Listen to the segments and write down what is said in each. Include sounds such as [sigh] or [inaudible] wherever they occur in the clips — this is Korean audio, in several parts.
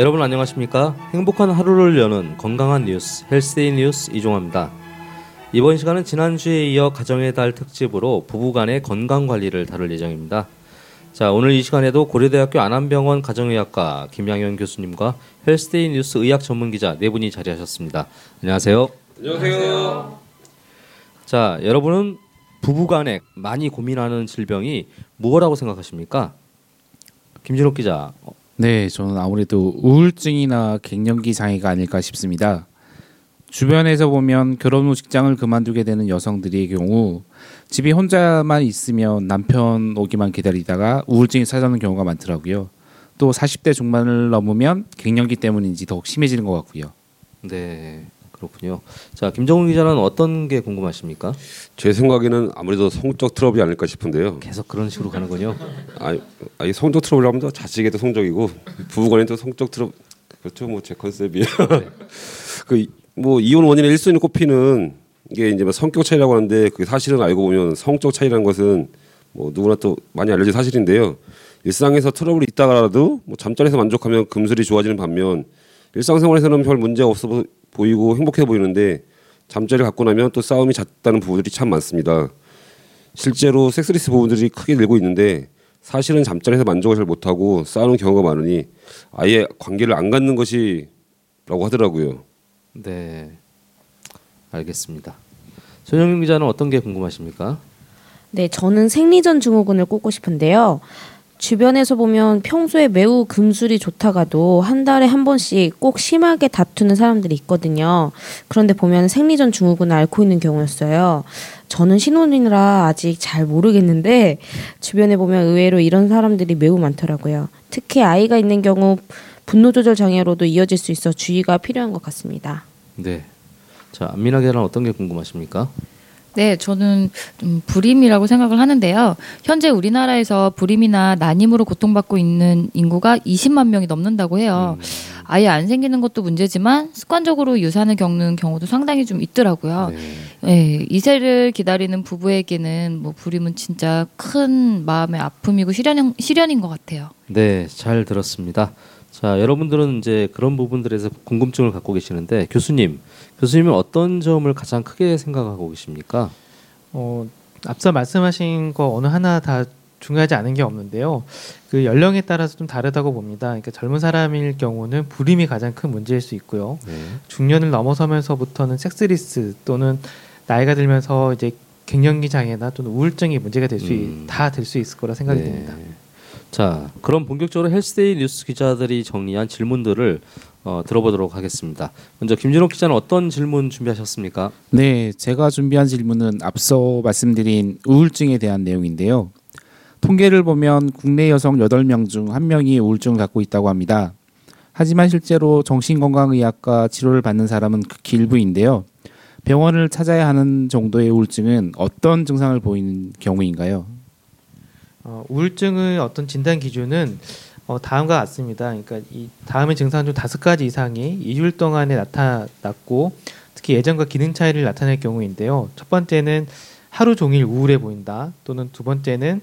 여러분 안녕하십니까? 행복한 하루를 여는 건강한 뉴스 헬스데이 뉴스 이종화입니다. 이번 시간은 지난주에 이어 가정의 달 특집으로 부부간의 건강 관리를 다룰 예정입니다. 자, 오늘 이 시간에도 고려대학교 안암병원 가정의학과 김양현 교수님과 헬스데이 뉴스 의학 전문 기자 네 분이 자리하셨습니다. 안녕하세요. 안녕하세요. 자, 여러분은 부부간에 많이 고민하는 질병이 무엇라고 생각하십니까? 김진욱 기자. 네, 저는 아무래도 우울증이나 갱년기 장애가 아닐까 싶습니다. 주변에서 보면 결혼 후 직장을 그만두게 되는 여성들의 경우 집에 혼자만 있으면 남편 오기만 기다리다가 우울증이 찾아오는 경우가 많더라고요. 또 40대 중반을 넘으면 갱년기 때문인지 더욱 심해지는 것 같고요. 네. 그렇군요. 자, 김정훈 기자는 어떤 게 궁금하십니까? 제 생각에는 아무래도 성적 트러블이 아닐까 싶은데요. 계속 그런 식으로 가는군요. 아니, 아니 성적 트러블 하면 또 자식에도 성적이고 부부간에도 성적 트러블 그렇죠. 뭐 제 컨셉이에요. [laughs] 그뭐 이혼 원인의 1순위로 꼽히는 이게 이제 뭐 성격 차이라고 하는데 그게 사실은 알고 보면 성적 차이라는 것은 뭐 누구나 또 많이 알려진 사실인데요. 일상에서 트러블이 있다가라도 뭐 잠자리에서 만족하면 금슬이 좋아지는 반면 일상생활에서는 별 문제가 없어 보이고 행복해 보이는데 잠자리를 갖고 나면 또 싸움이 잦다는 부부들이 참 많습니다. 실제로 섹스리스 부부들이 크게 늘고 있는데 사실은 잠자리에서 만족을 잘 못하고 싸우는 경우가 많으니 아예 관계를 안 갖는 것이라고 하더라고요. 네, 알겠습니다. 손영민 기자는 어떤 게 궁금하십니까? 네, 저는 생리전 증후군을 꼽고 싶은데요. 주변에서 보면 평소에 매우 금술이 좋다가도 한 달에 한 번씩 꼭 심하게 다투는 사람들이 있거든요. 그런데 보면 생리전 증후군을 앓고 있는 경우였어요. 저는 신혼이라 아직 잘 모르겠는데 주변에 보면 의외로 이런 사람들이 매우 많더라고요. 특히 아이가 있는 경우 분노 조절 장애로도 이어질 수 있어 주의가 필요한 것 같습니다. 네. 자, 안민아 계란 어떤 게 궁금하십니까? 네, 저는 좀 불임이라고 생각을 하는데요. 현재 우리나라에서 불임이나 난임으로 고통받고 있는 인구가 20만 명이 넘는다고 해요. 음. 아예 안 생기는 것도 문제지만 습관적으로 유산을 겪는 경우도 상당히 좀 있더라고요. 네. 네, 이세를 기다리는 부부에게는 뭐 불임은 진짜 큰 마음의 아픔이고 시련, 시련인 것 같아요. 네, 잘 들었습니다. 자, 여러분들은 이제 그런 부분들에서 궁금증을 갖고 계시는데 교수님, 교수님은 어떤 점을 가장 크게 생각하고 계십니까? 어, 앞서 말씀하신 거 어느 하나 다 중요하지 않은 게 없는데요. 그 연령에 따라서 좀 다르다고 봅니다. 그러니까 젊은 사람일 경우는 불임이 가장 큰 문제일 수 있고요. 네. 중년을 넘어서면서부터는 섹스리스 또는 나이가 들면서 이제 갱년기 장애나 또는 우울증이 문제가 될 수 다 될수 음. 있을 거라 생각이 네. 됩니다. 자, 그럼 본격적으로 헬스데이 뉴스 기자들이 정리한 질문들을 어, 들어보도록 하겠습니다. 먼저 김진욱 기자는 어떤 질문 준비하셨습니까? 네, 제가 준비한 질문은 앞서 말씀드린 우울증에 대한 내용인데요. 통계를 보면 국내 여성 8명 중 1명이 우울증을 갖고 있다고 합니다. 하지만 실제로 정신건강의학과 치료를 받는 사람은 극히 일부인데요. 병원을 찾아야 하는 정도의 우울증은 어떤 증상을 보이는 경우인가요? 어, 우울증의 어떤 진단 기준은 어, 다음과 같습니다. 그러니까 이 다음의 증상 중 다섯 가지 이상이 이주일 동안에 나타났고 특히 예전과 기능 차이를 나타낼 경우인데요. 첫 번째는 하루 종일 우울해 보인다. 또는 두 번째는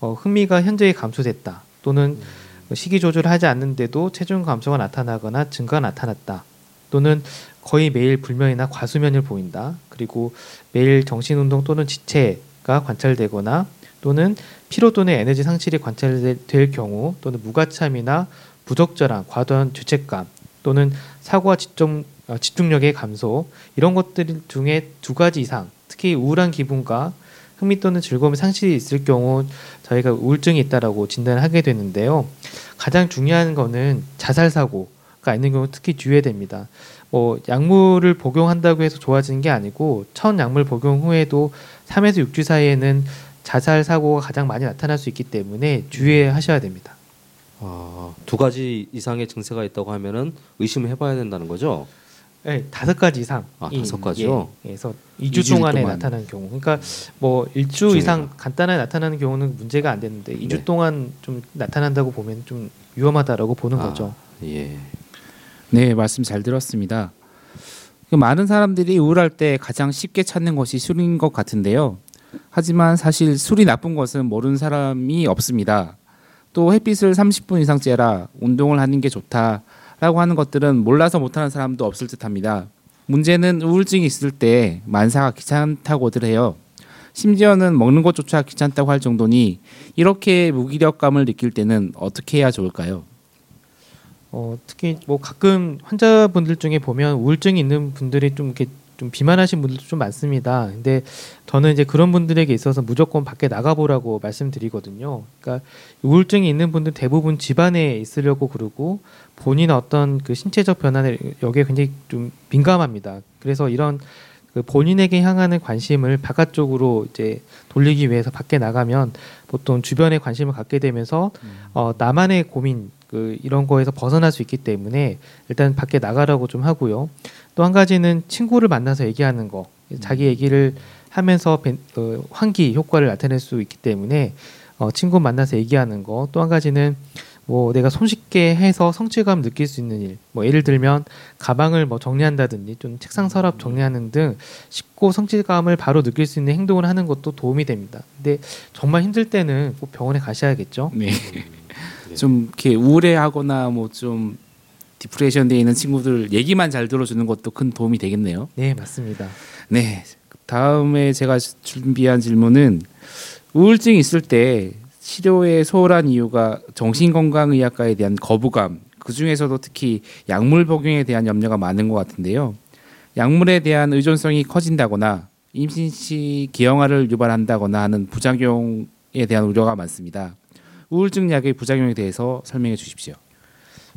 어, 흥미가 현저히 감소됐다. 또는 음. 식이 조절하지 않는데도 체중 감소가 나타나거나 증가가 나타났다. 또는 거의 매일 불면이나 과수면을 보인다. 그리고 매일 정신운동 또는 지체가 관찰되거나 또는 피로 또는 에너지 상실이 관찰될 경우 또는 무가참이나 부적절한 과도한 죄책감 또는 사고와 집중, 어, 집중력의 감소 이런 것들 중에 두 가지 이상 특히 우울한 기분과 흥미 또는 즐거움의 상실이 있을 경우 저희가 우울증이 있다라고 진단을 하게 되는데요. 가장 중요한 거는 자살 사고가 있는 경우 특히 주의해야 됩니다. 뭐 약물을 복용한다고 해서 좋아지는 게 아니고 첫 약물 복용 후에도 3에서 6주 사이에는 자살 사고가 가장 많이 나타날 수 있기 때문에 주의하셔야 됩니다. 아, 두 가지 이상의 증세가 있다고 하면은 의심을 해봐야 된다는 거죠. 네, 다섯 가지 이상. 아, 다섯 가지요. 예, 그래서 2주, 2주 동안에 동안. 나타나는 경우. 그러니까 뭐 일주 이상 간단하게 나타나는 경우는 문제가 안 되는데 네. 2주 동안 좀 나타난다고 보면 좀 위험하다라고 보는 아, 거죠. 예. 네, 말씀 잘 들었습니다. 그 많은 사람들이 우울할 때 가장 쉽게 찾는 것이 술인 것 같은데요. 하지만 사실 술이 나쁜 것은 모르는 사람이 없습니다. 또 햇빛을 30분 이상 쬐라 운동을 하는 게 좋다. 라고 하는 것들은 몰라서 못하는 사람도 없을 듯합니다. 문제는 우울증이 있을 때 만사가 귀찮다고들 해요. 심지어는 먹는 것조차 귀찮다고 할 정도니 이렇게 무기력감을 느낄 때는 어떻게 해야 좋을까요? 어, 특히 뭐 가끔 환자분들 중에 보면 우울증이 있는 분들이 좀 이렇게 좀 비만하신 분들도 좀 많습니다. 근데 저는 이제 그런 분들에게 있어서 무조건 밖에 나가보라고 말씀드리거든요. 그러니까 우울증이 있는 분들 대부분 집안에 있으려고 그러고 본인 어떤 그 신체적 변화에 여기에 굉장히 좀 민감합니다. 그래서 이런 그 본인에게 향하는 관심을 바깥쪽으로 이제 돌리기 위해서 밖에 나가면 보통 주변에 관심을 갖게 되면서 어, 나만의 고민 그 이런 거에서 벗어날 수 있기 때문에 일단 밖에 나가라고 좀 하고요. 또 한 가지는 친구를 만나서 얘기하는 거, 자기 얘기를 하면서 벤- 어, 환기 효과를 나타낼 수 있기 때문에 어, 친구 만나서 얘기하는 거. 또 한 가지는 뭐 내가 손쉽게 해서 성취감 느낄 수 있는 일. 뭐 예를 들면 가방을 뭐 정리한다든지 좀 책상 서랍 정리하는 등 쉽고 성취감을 바로 느낄 수 있는 행동을 하는 것도 도움이 됩니다. 근데 정말 힘들 때는 꼭 병원에 가셔야겠죠. 네. [laughs] 좀 이렇게 우울해하거나 뭐 좀 디프레션 돼 있는 친구들 얘기만 잘 들어주는 것도 큰 도움이 되겠네요. 네, 맞습니다. 네. 다음에 제가 준비한 질문은 우울증이 있을 때 치료에 소홀한 이유가 정신건강의학과에 대한 거부감, 그 중에서도 특히 약물 복용에 대한 염려가 많은 것 같은데요. 약물에 대한 의존성이 커진다거나 임신 시 기형아를 유발한다거나 하는 부작용에 대한 우려가 많습니다. 우울증 약의 부작용에 대해서 설명해 주십시오.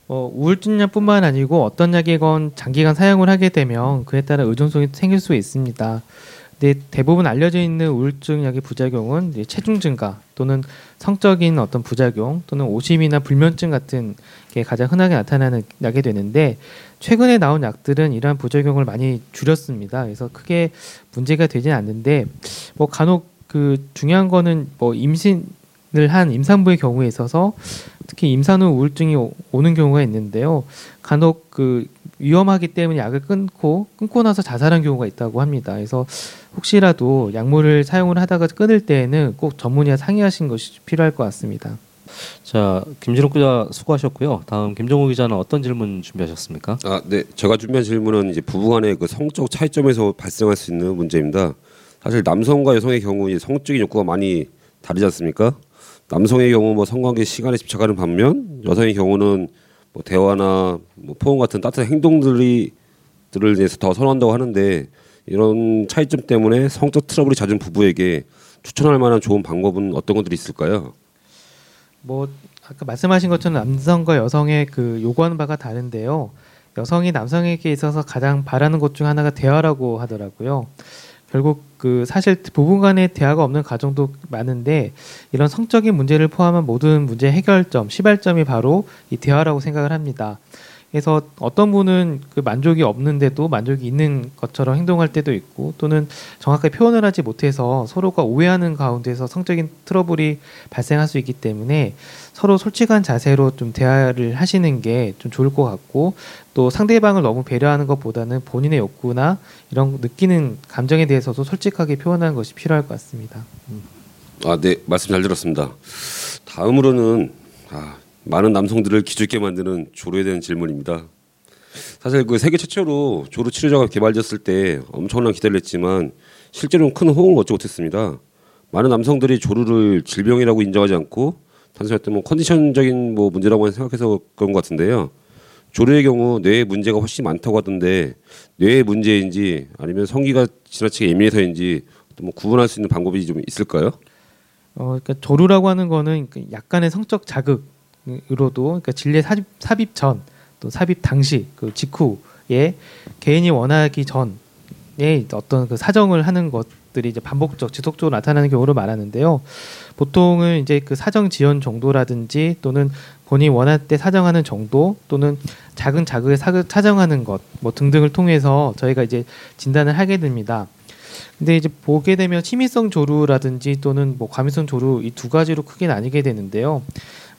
어, 우울증약뿐만 아니고 어떤 약이건 장기간 사용을 하게 되면 그에 따라 의존성이 생길 수 있습니다. 근데 대부분 알려져 있는 우울증 약의 부작용은 체중 증가 또는 성적인 어떤 부작용 또는 오심이나 불면증 같은 게 가장 흔하게 나타나는 약이 되는데 최근에 나온 약들은 이러한 부작용을 많이 줄였습니다. 그래서 크게 문제가 되진 않는데 뭐 간혹 그 중요한 거는 뭐 임신을 한 임산부의 경우에 있어서 특히 임산 후 우울증이 오- 오는 경우가 있는데요. 간혹 그 위험하기 때문에 약을 끊고 끊고 나서 자살한 경우가 있다고 합니다. 그래서 혹시라도 약물을 사용을 하다가 끊을 때에는 꼭 전문의와 상의하신 것이 필요할 것 같습니다. 자, 김진욱 기자 수고하셨고요. 다음 김정우 기자는 어떤 질문 준비하셨습니까? 아, 네. 제가 준비한 질문은 이제 부부간의 그 성적 차이점에서 발생할 수 있는 문제입니다. 사실 남성과 여성의 경우 이제 성적인 욕구가 많이 다르지 않습니까? 남성의 경우 뭐 성관계 시간에 집착하는 반면 여성의 경우는 뭐 대화나 뭐 포옹 같은 따뜻한 행동들이 들을 대해서 더 선호한다고 하는데 이런 차이점 때문에 성적 트러블이 잦은 부부에게 추천할 만한 좋은 방법은 어떤 것들이 있을까요? 뭐 아까 말씀하신 것처럼 남성과 여성의 그 요구하는 바가 다른데요. 여성이 남성에게 있어서 가장 바라는 것 중 하나가 대화라고 하더라고요. 결국 그 사실 부부간에 대화가 없는 가정도 많은데 이런 성적인 문제를 포함한 모든 문제 해결점, 시발점이 바로 이 대화라고 생각을 합니다. 그래서 어떤 분은 그 만족이 없는데도 만족이 있는 것처럼 행동할 때도 있고 또는 정확하게 표현을 하지 못해서 서로가 오해하는 가운데서 성적인 트러블이 발생할 수 있기 때문에 서로 솔직한 자세로 좀 대화를 하시는 게 좀 좋을 것 같고 또 상대방을 너무 배려하는 것보다는 본인의 욕구나 이런 느끼는 감정에 대해서도 솔직하게 표현하는 것이 필요할 것 같습니다. 아, 네, 말씀 잘 들었습니다. 다음으로는 아, 많은 남성들을 기죽게 만드는 조루에 대한 질문입니다. 사실 그 세계 최초로 조루 치료제가 개발됐을 때 엄청난 기대를 했지만 실제로는 큰 호응을 얻지 못했습니다. 많은 남성들이 조루를 질병이라고 인정하지 않고 단순히 뭐 컨디션적인 뭐 문제라고 생각해서 그런 것 같은데요. 조류의 경우 뇌에 문제가 훨씬 많다고 하던데 뇌의 문제인지 아니면 성기가 지나치게 예민해서인지 뭐 구분할 수 있는 방법이 좀 있을까요? 어, 그러니까 조루라고 하는 거는 그 약간의 성적 자극 으로도 그러니까 진례 삽입, 삽입 전, 또 삽입 당시, 그 직후에 개인이 원하기 전에 어떤 그 사정을 하는 것들이 이제 반복적, 지속적으로 나타나는 경우를 말하는데요. 보통은 이제 그 사정 지연 정도라든지 또는 본인이 원할 때 사정하는 정도 또는 작은 자극에 사, 사정하는 것 뭐 등등을 통해서 저희가 이제 진단을 하게 됩니다. 근데 이제 보게 되면 심의성 조루라든지 또는 뭐 과민성 조루 이 두 가지로 크게 나뉘게 되는데요.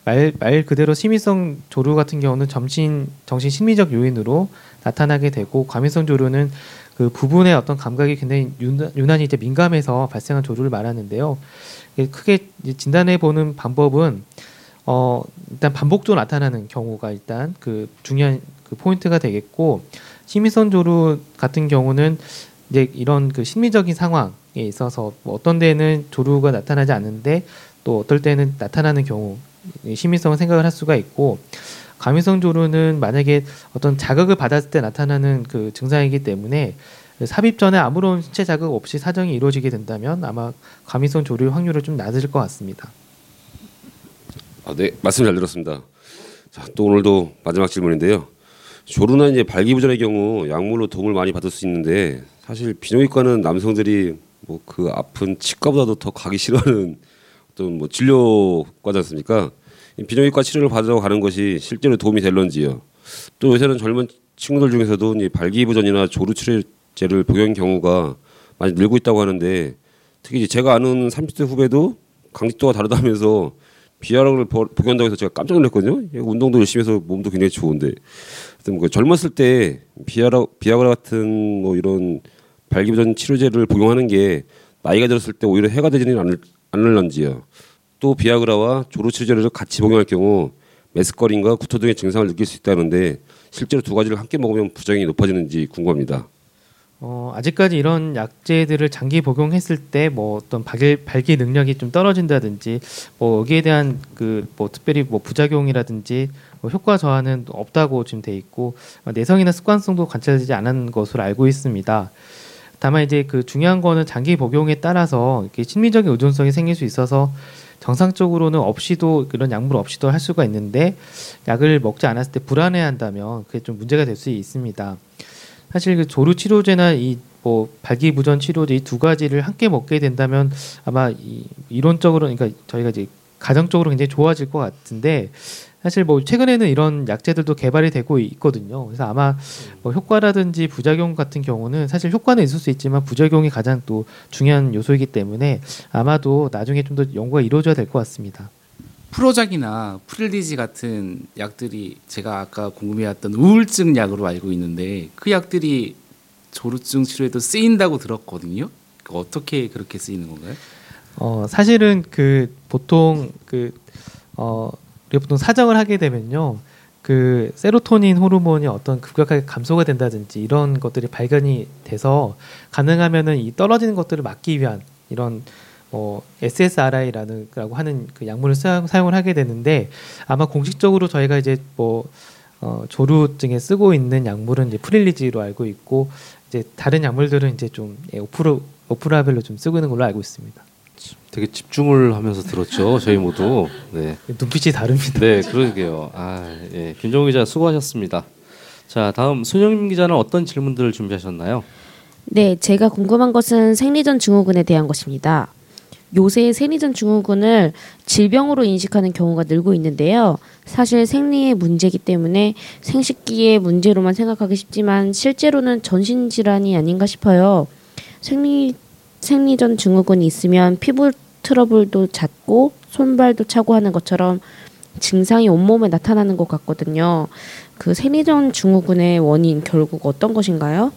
말, 말 그대로 심의성 조루 같은 경우는 정신 정신 심리적 요인으로 나타나게 되고 과민성 조루는 그 부분의 어떤 감각이 굉장히 유난, 유난히 이제 민감해서 발생한 조루를 말하는데요. 크게 진단해 보는 방법은 어 일단 반복적으로 나타나는 경우가 일단 그 중요한 그 포인트가 되겠고 심미선 조루 같은 경우는 이제 이런 그 심리적인 상황에 있어서 뭐 어떤 데는 조루가 나타나지 않는데 또 어떨 때는 나타나는 경우 심미성을 생각을 할 수가 있고 감미성 조루는 만약에 어떤 자극을 받았을 때 나타나는 그 증상이기 때문에 삽입 전에 아무런 신체 자극 없이 사정이 이루어지게 된다면 아마 감미성 조류의 확률은 좀 낮을 것 같습니다. 아, 네, 말씀 잘 들었습니다. 자, 또 오늘도 마지막 질문인데요. 조루나 이제 발기부전의 경우 약물로 도움을 많이 받을 수 있는데 사실 비뇨기과는 남성들이 뭐 그 아픈 치과보다도 더 가기 싫어하는 어떤 뭐? 이 비뇨기과 치료를 받으러 가는 것이 실제로 도움이 될런지요. 또 요새는 젊은 친구들 중에서도 이 발기부전이나 조루 치료제를 복용 경우가 많이 늘고 있다고 하는데 특히 이제 제가 아는 30대 후배도 강직도가 다르다면서 비아라를 복용한다고 해서 제가 깜짝 놀랐거든요. 얘 운동도 열심히 해서 몸도 굉장히 좋은데. 하여튼 그 젊었을 때 비아라 비아그라 같은 뭐 이런 발기부전 치료제를 복용하는 게 나이가 들었을 때 오히려 해가 되지는 않을 않을런지요. 또 비아그라와 조루 치료제를 같이 복용할 경우 메스꺼림과 구토 등의 증상을 느낄 수 있다는데 실제로 두 가지를 함께 먹으면 부작용이 높아지는지 궁금합니다. 어, 아직까지 이런 약제들을 장기 복용했을 때 뭐 어떤 발기, 발기 능력이 좀 떨어진다든지 뭐 여기에 대한 그 뭐 특별히 뭐 부작용이라든지 뭐 효과 저하는 없다고 지금 돼 있고 내성이나 습관성도 관찰되지 않은 것으로 알고 있습니다. 다만 이제 그 중요한 거는 장기 복용에 따라서 이렇게 심리적인 의존성이 생길 수 있어서 정상적으로는 없이도 그런 약물 없이도 할 수가 있는데 약을 먹지 않았을 때 불안해한다면 그게 좀 문제가 될 수 있습니다. 사실 그 조루 치료제나 이 뭐 발기부전 치료제 이 두 가지를 함께 먹게 된다면 아마 이 이론적으로 그러니까 저희가 이제 가정적으로 굉장히 좋아질 것 같은데 사실 뭐 최근에는 이런 약제들도 개발이 되고 있거든요. 그래서 아마 뭐 효과라든지 부작용 같은 경우는 사실 효과는 있을 수 있지만 부작용이 가장 또 중요한 요소이기 때문에 아마도 나중에 좀 더 연구가 이루어져야 될 것 같습니다. 프로작이나 프릴리지 같은 약들이 제가 아까 궁금해했던 우울증 약으로 알고 있는데 그 약들이 조루증 치료에도 쓰인다고 들었거든요. 어떻게 그렇게 쓰이는 건가요? 어 사실은 그 보통 그 어 우리가 보통 사정을 하게 되면요. 그 세로토닌 호르몬이 어떤 급격하게 감소가 된다든지 이런 것들이 발견이 돼서 가능하면은 이 떨어지는 것들을 막기 위한 이런 뭐 SSRI라는 라고 하는 그 약물을 사용을 하게 되는데 아마 공식적으로 저희가 이제 뭐 어, 조루증에 쓰고 있는 약물은 이제 프릴리지로 알고 있고 이제 다른 약물들은 이제 좀 예, 오프로 오프라벨로 좀 쓰고 있는 걸로 알고 있습니다. 되게 집중을 하면서 들었죠. 저희 모두. 네. 눈빛이 다릅니다. 네, 그러게요. 아, 예. 김종우 기자 수고하셨습니다. 자, 다음 손영임 기자는 어떤 질문들을 준비하셨나요? 네, 제가 궁금한 것은 생리전 증후군에 대한 것입니다. 요새 생리전 증후군을 질병으로 인식하는 경우가 늘고 있는데요. 사실 생리의 문제이기 때문에 생식기의 문제로만 생각하기 쉽지만 실제로는 전신 질환이 아닌가 싶어요. 생리 생리전 증후군이 있으면 피부 트러블도 잦고 손발도 차고 하는 것처럼 증상이 온몸에 나타나는 것 같거든요. 그 생리전 증후군의 원인 결국 어떤 것인가요?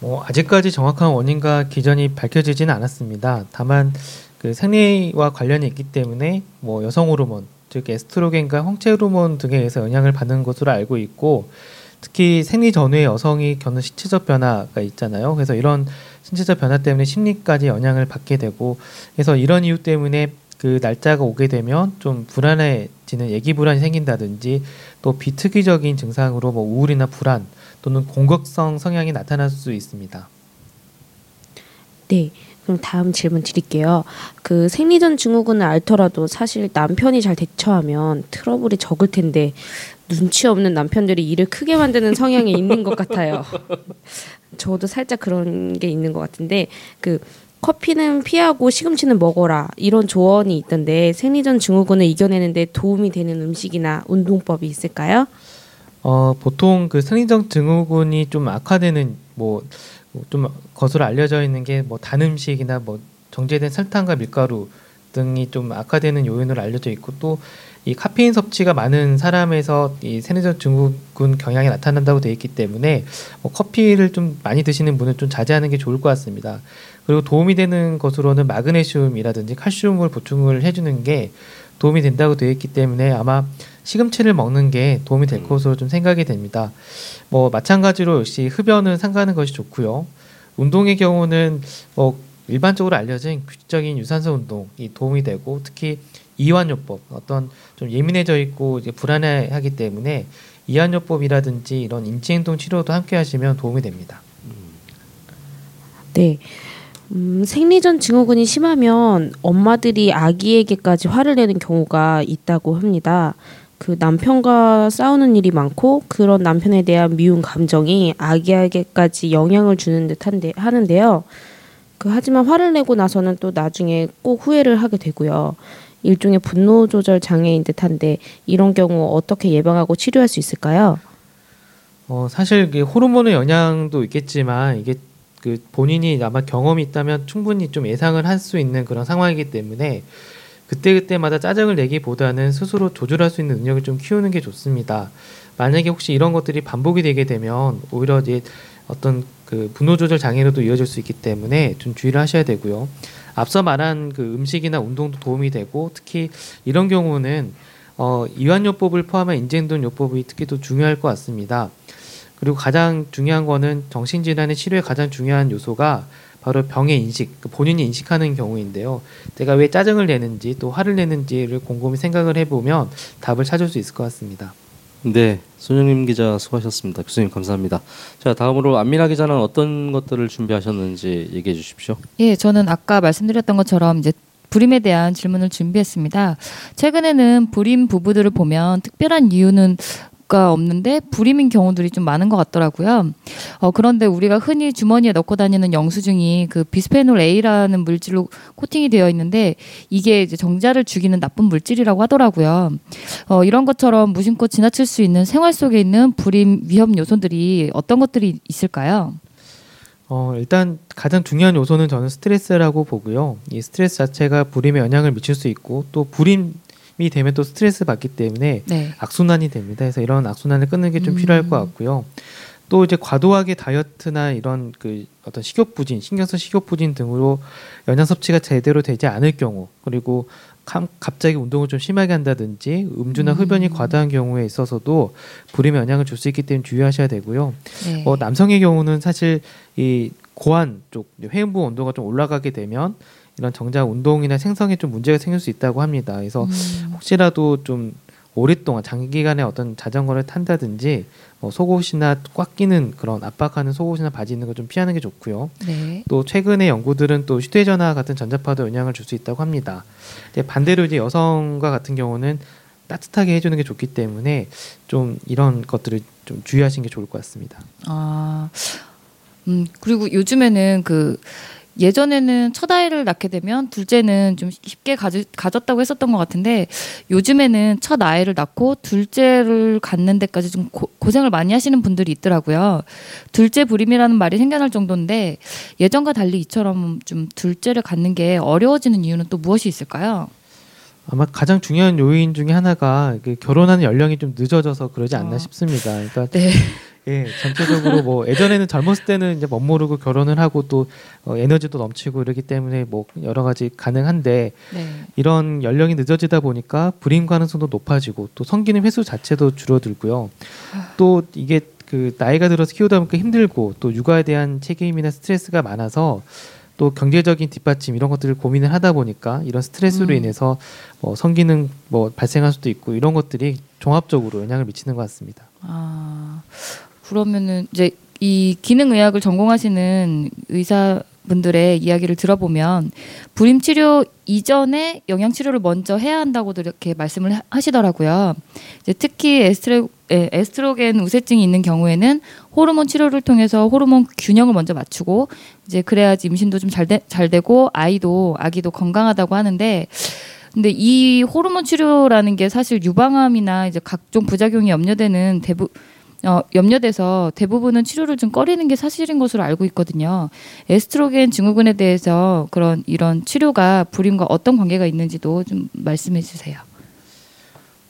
뭐 아직까지 정확한 원인과 기전이 밝혀지지는 않았습니다. 다만 그 생리와 관련이 있기 때문에 뭐 여성 호르몬 즉 에스트로겐과 홍채 호르몬 등에 의해서 영향을 받는 것으로 알고 있고 특히 생리 전후에 여성이 겪는 신체적 변화가 있잖아요. 그래서 이런 신체적 변화 때문에 심리까지 영향을 받게 되고 그래서 이런 이유 때문에 그 날짜가 오게 되면 좀 불안해지는 얘기 불안이 생긴다든지 또 비특이적인 증상으로 뭐 우울이나 불안 또는 공격성 성향이 나타날 수 있습니다. 네. 그럼 다음 질문 드릴게요. 그 생리전 증후군을 앓더라도 사실 남편이 잘 대처하면 트러블이 적을 텐데 눈치 없는 남편들이 일을 크게 만드는 성향이 있는 것 같아요. [laughs] 저도 살짝 그런 게 있는 것 같은데 그 커피는 피하고 시금치는 먹어라 이런 조언이 있던데 생리전 증후군을 이겨내는데 도움이 되는 음식이나 운동법이 있을까요? 어 보통 그 생리전 증후군이 좀 악화되는 뭐 좀 것으로 알려져 있는 게 뭐 단 음식이나 뭐 정제된 설탕과 밀가루 등이 좀 악화되는 요인으로 알려져 있고 또 이 카페인 섭취가 많은 사람에서 이 세뇌전 증후군 경향이 나타난다고 되어 있기 때문에 뭐 커피를 좀 많이 드시는 분은 좀 자제하는 게 좋을 것 같습니다. 그리고 도움이 되는 것으로는 마그네슘이라든지 칼슘을 보충을 해주는 게 도움이 된다고 되어 있기 때문에 아마 시금치를 먹는 게 도움이 될 것으로 좀 생각이 됩니다. 뭐 마찬가지로 역시 흡연은 삼가는 것이 좋고요. 운동의 경우는 뭐 일반적으로 알려진 규칙적인 유산소 운동이 도움이 되고 특히 이완요법 어떤 좀 예민해져 있고 이제 불안해하기 때문에 이완요법이라든지 이런 인지행동 치료도 함께 하시면 도움이 됩니다. 네. 음, 생리전 증후군이 심하면 엄마들이 아기에게까지 화를 내는 경우가 있다고 합니다. 그 남편과 싸우는 일이 많고 그런 남편에 대한 미운 감정이 아기에게까지 영향을 주는 듯한데 하는데요. 그 하지만 화를 내고 나서는 또 나중에 꼭 후회를 하게 되고요. 일종의 분노 조절 장애인 듯한데 이런 경우 어떻게 예방하고 치료할 수 있을까요? 어, 사실 호르몬의 영향도 있겠지만 이게 그 본인이 아마 경험이 있다면 충분히 좀 예상을 할 수 있는 그런 상황이기 때문에 그때 그때마다 짜증을 내기보다는 스스로 조절할 수 있는 능력을 좀 키우는 게 좋습니다. 만약에 혹시 이런 것들이 반복이 되게 되면 오히려 이제 어떤 그 분노 조절 장애로도 이어질 수 있기 때문에 좀 주의를 하셔야 되고요. 앞서 말한 그 음식이나 운동도 도움이 되고 특히 이런 경우는 어, 이완요법을 포함한 인지행동 요법이 특히 또 중요할 것 같습니다. 그리고 가장 중요한 거는 정신질환의 치료에 가장 중요한 요소가 바로 병의 인식, 그 본인이 인식하는 경우인데요. 내가 왜 짜증을 내는지 또 화를 내는지를 곰곰이 생각을 해보면 답을 찾을 수 있을 것 같습니다. 네, 손영림 기자 수고하셨습니다. 교수님 감사합니다. 자, 다음으로 안민아 기자는 어떤 것들을 준비하셨는지 얘기해 주십시오. 예, 저는 아까 말씀드렸던 것처럼 이제 불임에 대한 질문을 준비했습니다. 최근에는 불임 부부들을 보면 특별한 이유는 가 없는데 불임인 경우들이 좀 많은 것 같더라고요. 어, 그런데 우리가 흔히 주머니에 넣고 다니는 영수증이 그 비스페놀 A라는 물질로 코팅이 되어 있는데 이게 이제 정자를 죽이는 나쁜 물질이라고 하더라고요. 어, 이런 것처럼 무심코 지나칠 수 있는 생활 속에 있는 불임 위험 요소들이 어떤 것들이 있을까요? 어, 일단 가장 중요한 요소는 저는 스트레스라고 보고요. 이 스트레스 자체가 불임에 영향을 미칠 수 있고 또 불임 이 되면 또 스트레스 받기 때문에 네. 악순환이 됩니다. 그래서 이런 악순환을 끊는 게좀 음. 필요할 것 같고요. 또 이제 과도하게 다이어트나 이런 그 어떤 식욕 부진, 신경성 식욕 부진 등으로 영양 섭취가 제대로 되지 않을 경우, 그리고 감- 갑자기 운동을 좀 심하게 한다든지 음주나 흡연이 과다한 경우에 있어서도 불임에 영향을 줄 수 있기 때문에 주의하셔야 되고요. 네. 어, 남성의 경우는 사실 이 고환 쪽 회음부 온도가 좀 올라가게 되면 이런 정자 운동이나 생성에 좀 문제가 생길 수 있다고 합니다. 그래서 음. 혹시라도 좀 오랫동안 장기간에 어떤 자전거를 탄다든지 뭐 속옷이나 꽉 끼는 그런 압박하는 속옷이나 바지 있는 거좀 피하는 게 좋고요. 네. 또 최근의 연구들은 또 휴대전화 같은 전자파도 영향을 줄 수 있다고 합니다. 근데 반대로 이제 여성과 같은 경우는 따뜻하게 해주는 게 좋기 때문에 좀 이런 것들을 좀 주의하시는 게 좋을 것 같습니다. 아, 음, 그리고 요즘에는 그 예전에는 첫 아이를 낳게 되면 둘째는 좀 쉽게 가지, 가졌다고 했었던 것 같은데 요즘에는 첫 아이를 낳고 둘째를 갖는 데까지 좀 고, 고생을 많이 하시는 분들이 있더라고요. 둘째 불임이라는 말이 생겨날 정도인데 예전과 달리 이처럼 좀 둘째를 갖는 게 어려워지는 이유는 또 무엇이 있을까요? 아마 가장 중요한 요인 중에 하나가 그 결혼하는 연령이 좀 늦어져서 그러지 않나 어. 싶습니다. 그러니까 네. 예, 전체적으로 뭐 예전에는 젊었을 때는 이제 멋모르고 결혼을 하고 또 어, 에너지도 넘치고 이러기 때문에 뭐 여러 가지 가능한데 네. 이런 연령이 늦어지다 보니까 불임 가능성도 높아지고 또 성기능 횟수 자체도 줄어들고요. 또 이게 그 나이가 들어서 키우다 보니까 힘들고 또 육아에 대한 책임이나 스트레스가 많아서 또 경제적인 뒷받침 이런 것들을 고민을 하다 보니까 이런 스트레스로 음. 인해서 뭐 성기능 뭐 발생할 수도 있고 이런 것들이 종합적으로 영향을 미치는 것 같습니다. 아 그러면은 이제 이 기능의학을 전공하시는 의사분들의 이야기를 들어보면 불임 치료 이전에 영양 치료를 먼저 해야 한다고도 이렇게 말씀을 하- 하시더라고요. 이제 특히 에스트로, 에, 에스트로겐 우세증이 있는 경우에는 호르몬 치료를 통해서 호르몬 균형을 먼저 맞추고 이제 그래야지 임신도 좀잘잘 되고 아이도 아기도 건강하다고 하는데 근데 이 호르몬 치료라는 게 사실 유방암이나 이제 각종 부작용이 염려되는 대부 어, 염려돼서 대부분은 치료를 좀 꺼리는 게 사실인 것으로 알고 있거든요. 에스트로겐 증후군에 대해서 그런 이런 치료가 불임과 어떤 관계가 있는지도 좀 말씀해 주세요.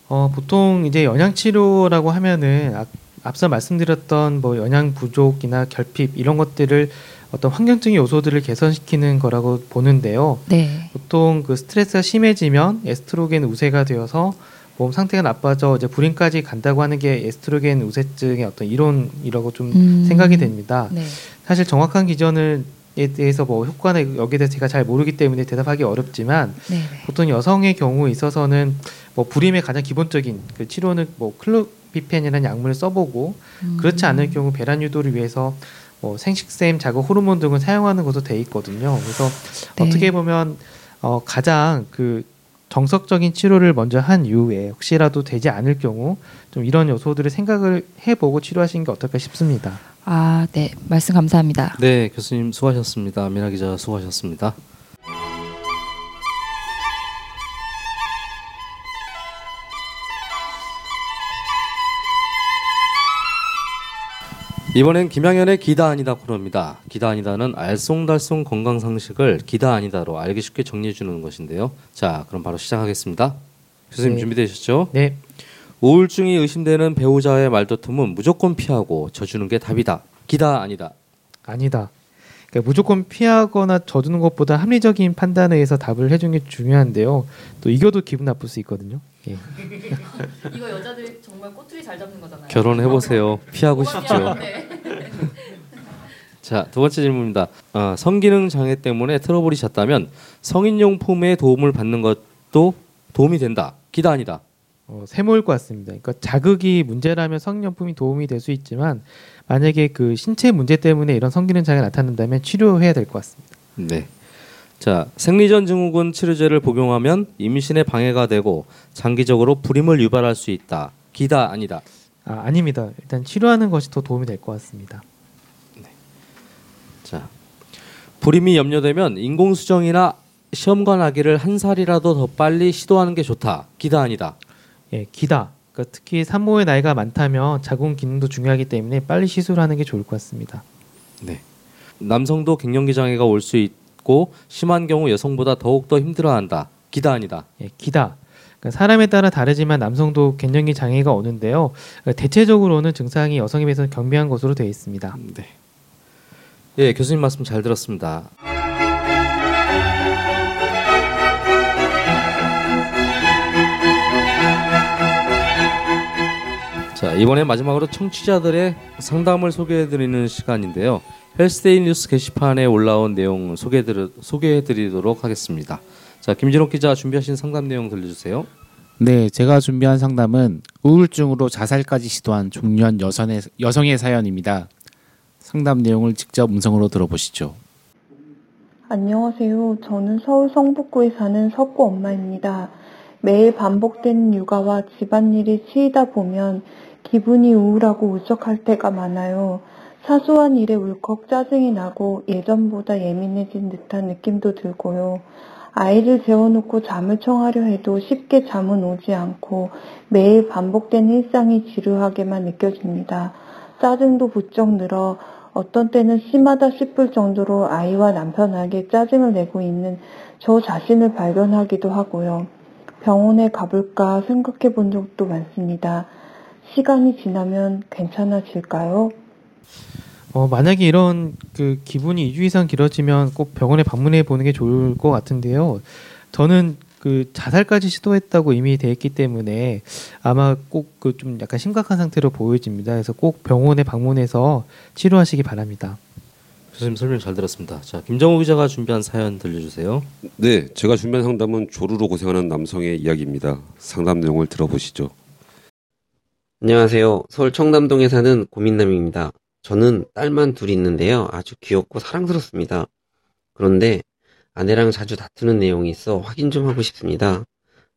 어, 보통 이제 영양 치료라고 하면은 앞, 앞서 말씀드렸던 뭐 영양 부족이나 결핍 이런 것들을 어떤 환경적인 요소들을 개선시키는 거라고 보는데요. 네. 보통 그 스트레스가 심해지면 에스트로겐 우세가 되어서 몸 상태가 나빠져 이제 불임까지 간다고 하는 게 에스트로겐 우세증의 어떤 이론이라고 좀 음. 생각이 됩니다. 네. 사실 정확한 기전을 에 대해서 뭐 효과나 여기에 대해서 제가 잘 모르기 때문에 대답하기 어렵지만 네. 보통 여성의 경우에 있어서는 뭐 불임의 가장 기본적인 그 치료는 뭐 클로비펜이라는 약물을 써보고 음. 그렇지 않을 경우 배란 유도를 위해서 뭐 생식샘 자극 호르몬 등을 사용하는 것으로 돼 있거든요. 그래서 네. 어떻게 보면 어 가장 그 정석적인 치료를 먼저 한 이후에 혹시라도 되지 않을 경우 좀 이런 요소들을 생각을 해보고 치료하시는 게 어떨까 싶습니다. 아, 네. 말씀 감사합니다. 네, 교수님 수고하셨습니다. 미나 기자 수고하셨습니다. 이번엔 김양현의 기다 아니다 코너입니다. 기다 아니다는 알쏭달쏭 건강 상식을 기다 아니다로 알기 쉽게 정리해 주는 것인데요. 자, 그럼 바로 시작하겠습니다. 교수님 네. 준비되셨죠? 네, 우울증이 의심되는 배우자의 말다툼은 무조건 피하고 져주는 게 답이다. 기다 아니다. 아니다. 그러니까 무조건 피하거나 져두는 것보다 합리적인 판단에 의해서 답을 해주는 게 중요한데요. 또 이겨도 기분 나쁠 수 있거든요. 예. [laughs] 이거 여자들이 정말 꼬투리 잘 잡는 거잖아요. 결혼해 보세요. 피하고 싶죠. [laughs] [laughs] 자, 두 번째 질문입니다. 어, 성기능 장애 때문에 트러블이 잦다면 성인용품의 도움을 받는 것도 도움이 된다. 기다 아니다. 어, 세모일 것 같습니다. 그러니까 자극이 문제라면 성년품이 도움이 될 수 있지만 만약에 그 신체 문제 때문에 이런 성기능 장애가 나타난다면 치료해야 될 것 같습니다. 네. 자, 생리전 증후군 치료제를 복용하면 임신에 방해가 되고 장기적으로 불임을 유발할 수 있다. 기다 아니다. 아, 아닙니다. 일단 치료하는 것이 더 도움이 될 것 같습니다. 자, 불임이 염려되면 인공수정이나 시험관 아기를 한 살이라도 더 빨리 시도하는 게 좋다. 기다 아니다. 예, 기다. 그러니까 특히 산모의 나이가 많다면 자궁 기능도 중요하기 때문에 빨리 시술하는 게 좋을 것 같습니다. 네. 남성도 갱년기 장애가 올 수 있고 심한 경우 여성보다 더욱 더 힘들어한다. 기다 아니다. 예, 기다. 그러니까 사람에 따라 다르지만 남성도 갱년기 장애가 오는데요. 그러니까 대체적으로는 증상이 여성에 비해서 경미한 것으로 되어 있습니다. 네. 예, 교수님 말씀 잘 들었습니다. 자, 이번에 마지막으로 청취자들의 상담을 소개해 드리는 시간인데요. 헬스데이 뉴스 게시판에 올라온 내용 소개해 드리도록 하겠습니다. 자, 김진욱 기자 준비하신 상담 내용 들려주세요. 네, 제가 준비한 상담은 우울증으로 자살까지 시도한 중년 여성의, 여성의 사연입니다. 상담 내용을 직접 음성으로 들어보시죠. 안녕하세요. 저는 서울 성북구에 사는 석구 엄마입니다. 매일 반복되는 육아와 집안일이 치이다 보면 기분이 우울하고 울적할 때가 많아요. 사소한 일에 울컥 짜증이 나고 예전보다 예민해진 듯한 느낌도 들고요. 아이를 재워놓고 잠을 청하려 해도 쉽게 잠은 오지 않고 매일 반복되는 일상이 지루하게만 느껴집니다. 짜증도 부쩍 늘어 어떤 때는 심하다 싶을 정도로 아이와 남편에게 짜증을 내고 있는 저 자신을 발견하기도 하고요. 병원에 가볼까 생각해 본 적도 많습니다. 시간이 지나면 괜찮아질까요? 어, 만약에 이런 그 기분이 2주 이상 길어지면 꼭 병원에 방문해 보는 게 좋을 것 같은데요. 저는 그 자살까지 시도했다고 이미 돼 있기 때문에 아마 꼭 그 좀 약간 심각한 상태로 보여집니다. 그래서 꼭 병원에 방문해서 치료하시기 바랍니다. 교수님 설명 잘 들었습니다. 자, 김정우 기자가 준비한 사연 들려주세요. 네, 제가 준비한 상담은 조루로 고생하는 남성의 이야기입니다. 상담 내용을 들어보시죠. 안녕하세요. 서울 청담동에 사는 고민남입니다. 저는 딸만 둘이 있는데요. 아주 귀엽고 사랑스럽습니다. 그런데 아내랑 자주 다투는 내용이 있어 확인 좀 하고 싶습니다.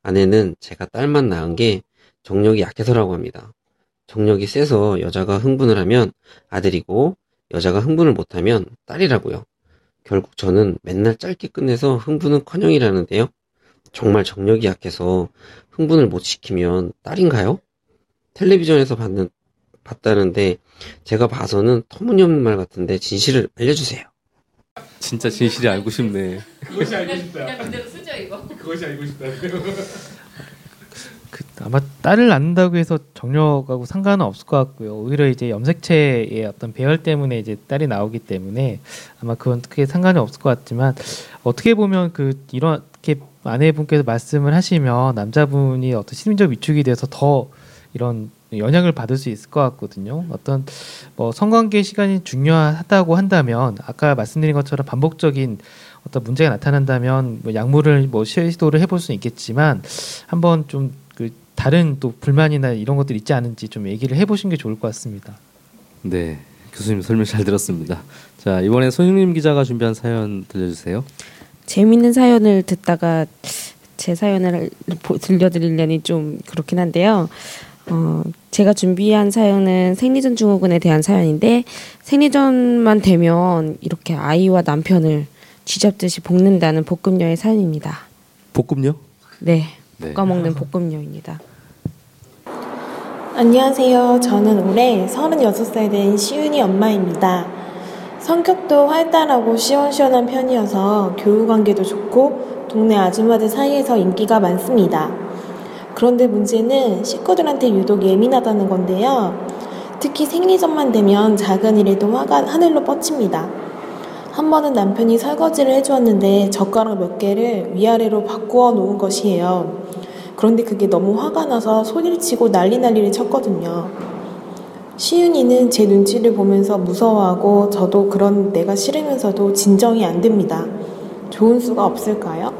아내는 제가 딸만 낳은 게 정력이 약해서라고 합니다. 정력이 세서 여자가 흥분을 하면 아들이고 여자가 흥분을 못하면 딸이라고요. 결국 저는 맨날 짧게 끝내서 흥분은 커녕이라는데요. 정말 정력이 약해서 흥분을 못 시키면 딸인가요? 텔레비전에서 봤는, 봤다는데 제가 봐서는 터무니없는 말 같은데 진실을 알려주세요. 진짜 진실이 알고 싶네. 그냥 그대로 쓰죠 이거. 그 아마 딸을 낳는다고 해서 정력하고 상관은 없을 것 같고요. 오히려 이제 염색체의 어떤 배열 때문에 이제 딸이 나오기 때문에 아마 그건 크게 상관이 없을 것 같지만 어떻게 보면 그 이렇게 아내분께서 말씀을 하시면 남자분이 어떤 심리적 위축이 돼서 더 이런 영향을 받을 수 있을 것 같거든요. 어떤 뭐 성관계 시간이 중요하다고 한다면 아까 말씀드린 것처럼 반복적인 어떤 문제가 나타난다면 뭐 약물을 뭐 시도를 해볼 수는 있겠지만 한번 좀그 다른 또 불만이나 이런 것들 있지 않은지 좀 얘기를 해보신 게 좋을 것 같습니다. 네, 교수님 설명 잘 들었습니다. 자 이번에 손흥림 기자가 준비한 사연 들려주세요. 재밌는 사연을 듣다가 제 사연을 보- 들려드리려니 좀 그렇긴 한데요. 어, 제가 준비한 사연은 생리전 증후군에 대한 사연인데 생리전만 되면 이렇게 아이와 남편을 쥐잡듯이 볶는다는 볶음녀의 사연입니다. 볶음요? 네, 네. 볶아 먹는 볶음녀입니다. 안녕하세요. 저는 올해 36살 된 시윤이 엄마입니다. 성격도 활달하고 시원시원한 편이어서 교우 관계도 좋고 동네 아줌마들 사이에서 인기가 많습니다. 그런데 문제는 식구들한테 유독 예민하다는 건데요. 특히 생리전만 되면 작은 일에도 화가 하늘로 뻗칩니다. 한 번은 남편이 설거지를 해주었는데 젓가락 몇 개를 위아래로 바꾸어 놓은 것이에요. 그런데 그게 너무 화가 나서 소리를 치고 난리 난리를 쳤거든요. 시윤이는 제 눈치를 보면서 무서워하고 저도 그런 내가 싫으면서도 진정이 안 됩니다. 좋은 수가 없을까요?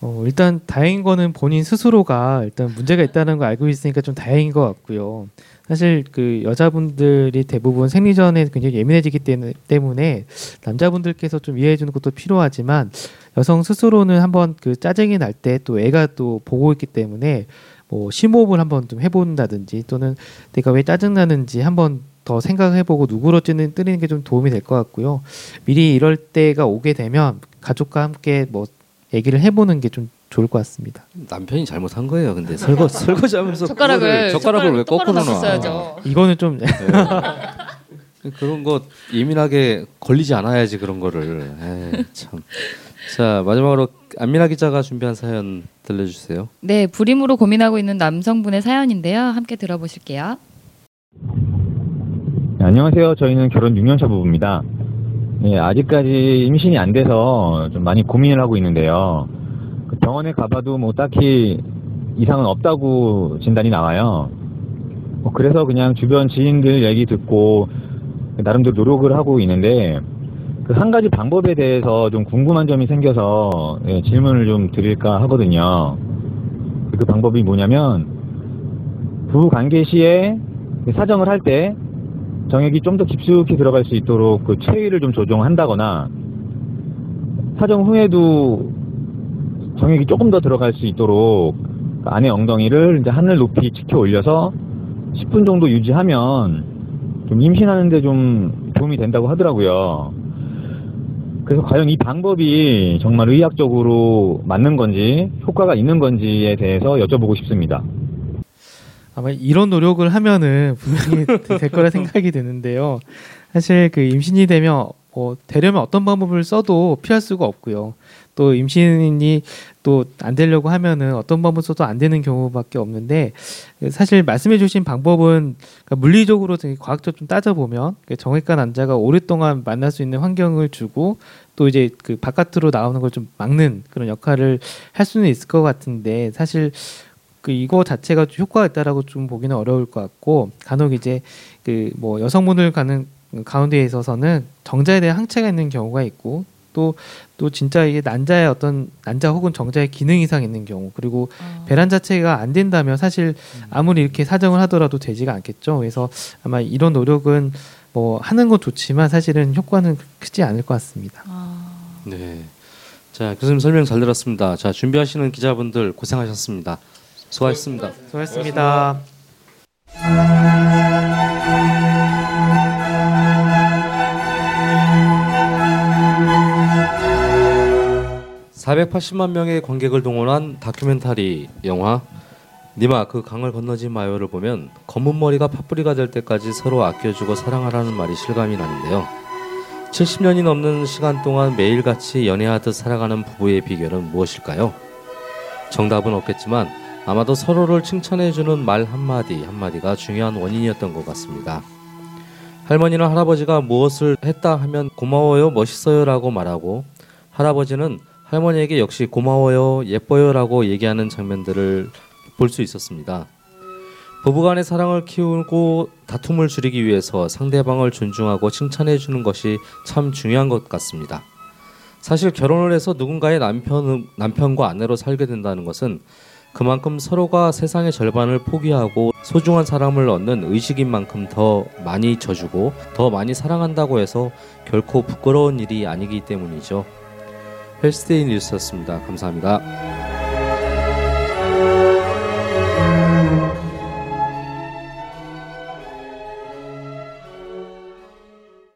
어, 일단 다행인 거는 본인 스스로가 일단 문제가 있다는 걸 알고 있으니까 좀 다행인 것 같고요. 사실 그 여자분들이 대부분 생리전에 굉장히 예민해지기 때문에- 남자분들께서 좀 이해해 주는 것도 필요하지만 여성 스스로는 한번 그 짜증이 날 때 또 애가 또 보고 있기 때문에 뭐 심호흡을 한번 좀 해본다든지 또는 내가 왜 짜증 나는지 한번 더 생각해보고 누구로지는 뜨리는 게 좀 도움이 될 것 같고요. 미리 이럴 때가 오게 되면 가족과 함께 뭐 얘기를 해보는 게 좀 좋을 것 같습니다. 남편이 잘못한 거예요. 근데 설거 [laughs] 설거지하면서 젓가락을 젓가락을 왜 거꾸로 놔? 이거는 좀 [laughs] 그런 거 예민하게 걸리지 않아야지 그런 거를. 에이, 참. 자 마지막으로 안민아 기자가 준비한 사연 들려주세요. 네, 불임으로 고민하고 있는 남성분의 사연인데요. 함께 들어보실게요. 네, 안녕하세요. 저희는 결혼 6년차 부부입니다. 예, 아직까지 임신이 안 돼서 좀 많이 고민을 하고 있는데요. 그 병원에 가봐도 뭐 딱히 이상은 없다고 진단이 나와요. 뭐 그래서 그냥 주변 지인들 얘기 듣고 나름대로 노력을 하고 있는데 그 한 가지 방법에 대해서 좀 궁금한 점이 생겨서 예, 질문을 좀 드릴까 하거든요. 그 방법이 뭐냐면 부부 관계 시에 사정을 할 때 정액이 좀 더 깊숙이 들어갈 수 있도록 그 체위를 좀 조정한다거나 사정 후에도 정액이 조금 더 들어갈 수 있도록 그 안의 엉덩이를 이제 하늘 높이 치켜 올려서 10분 정도 유지하면 좀 임신하는데 좀 도움이 된다고 하더라고요. 그래서 과연 이 방법이 정말 의학적으로 맞는 건지 효과가 있는 건지에 대해서 여쭤보고 싶습니다. 아마 이런 노력을 하면은 분명히 [laughs] 될 거라 생각이 드는데요. 사실 그 임신이 되면 뭐 되려면 어떤 방법을 써도 피할 수가 없고요. 또 임신이 또 안 되려고 하면은 어떤 방법 써도 안 되는 경우밖에 없는데 사실 말씀해 주신 방법은 그러니까 물리적으로 되게 과학적으로 좀 따져보면 그 정액과 난자가 오랫동안 만날 수 있는 환경을 주고 또 이제 그 바깥으로 나오는 걸 좀 막는 그런 역할을 할 수는 있을 것 같은데 사실 그 이거 자체가 좀 효과가 있다라고 좀 보기는 어려울 것 같고 간혹 이제 그 뭐 여성분들 가는 가운데에 있어서는 정자에 대한 항체가 있는 경우가 있고 또 또 진짜 이게 난자의 어떤 난자 혹은 정자의 기능 이상 있는 경우 그리고 배란 자체가 안 된다면 사실 아무리 이렇게 사정을 하더라도 되지가 않겠죠. 그래서 아마 이런 노력은 뭐 하는 건 좋지만 사실은 효과는 크지 않을 것 같습니다. 네. 자 교수님 설명 잘 들었습니다. 자 준비하시는 기자분들 고생하셨습니다. 수고하셨습니다. 수고하셨습니다. 480만 명의 관객을 동원한 다큐멘터리 영화 니마 그 강을 건너지 마요를 보면 검은 머리가 팥뿌리가 될 때까지 서로 아껴주고 사랑하라는 말이 실감이 나는데요. 70년이 넘는 시간 동안 매일같이 연애하듯 살아가는 부부의 비결은 무엇일까요? 정답은 없겠지만 아마도 서로를 칭찬해주는 말 한마디 한마디가 중요한 원인이었던 것 같습니다. 할머니는 할아버지가 무엇을 했다 하면 고마워요, 멋있어요라고 말하고 할아버지는 할머니에게 역시 고마워요, 예뻐요라고 얘기하는 장면들을 볼 수 있었습니다. 부부간의 사랑을 키우고 다툼을 줄이기 위해서 상대방을 존중하고 칭찬해 주는 것이 참 중요한 것 같습니다. 사실 결혼을 해서 누군가의 남편 남편과 아내로 살게 된다는 것은 그만큼 서로가 세상의 절반을 포기하고 소중한 사람을 얻는 의식인 만큼 더 많이 져주고 더 많이 사랑한다고 해서 결코 부끄러운 일이 아니기 때문이죠. 헬스데이 뉴스였습니다. 감사합니다.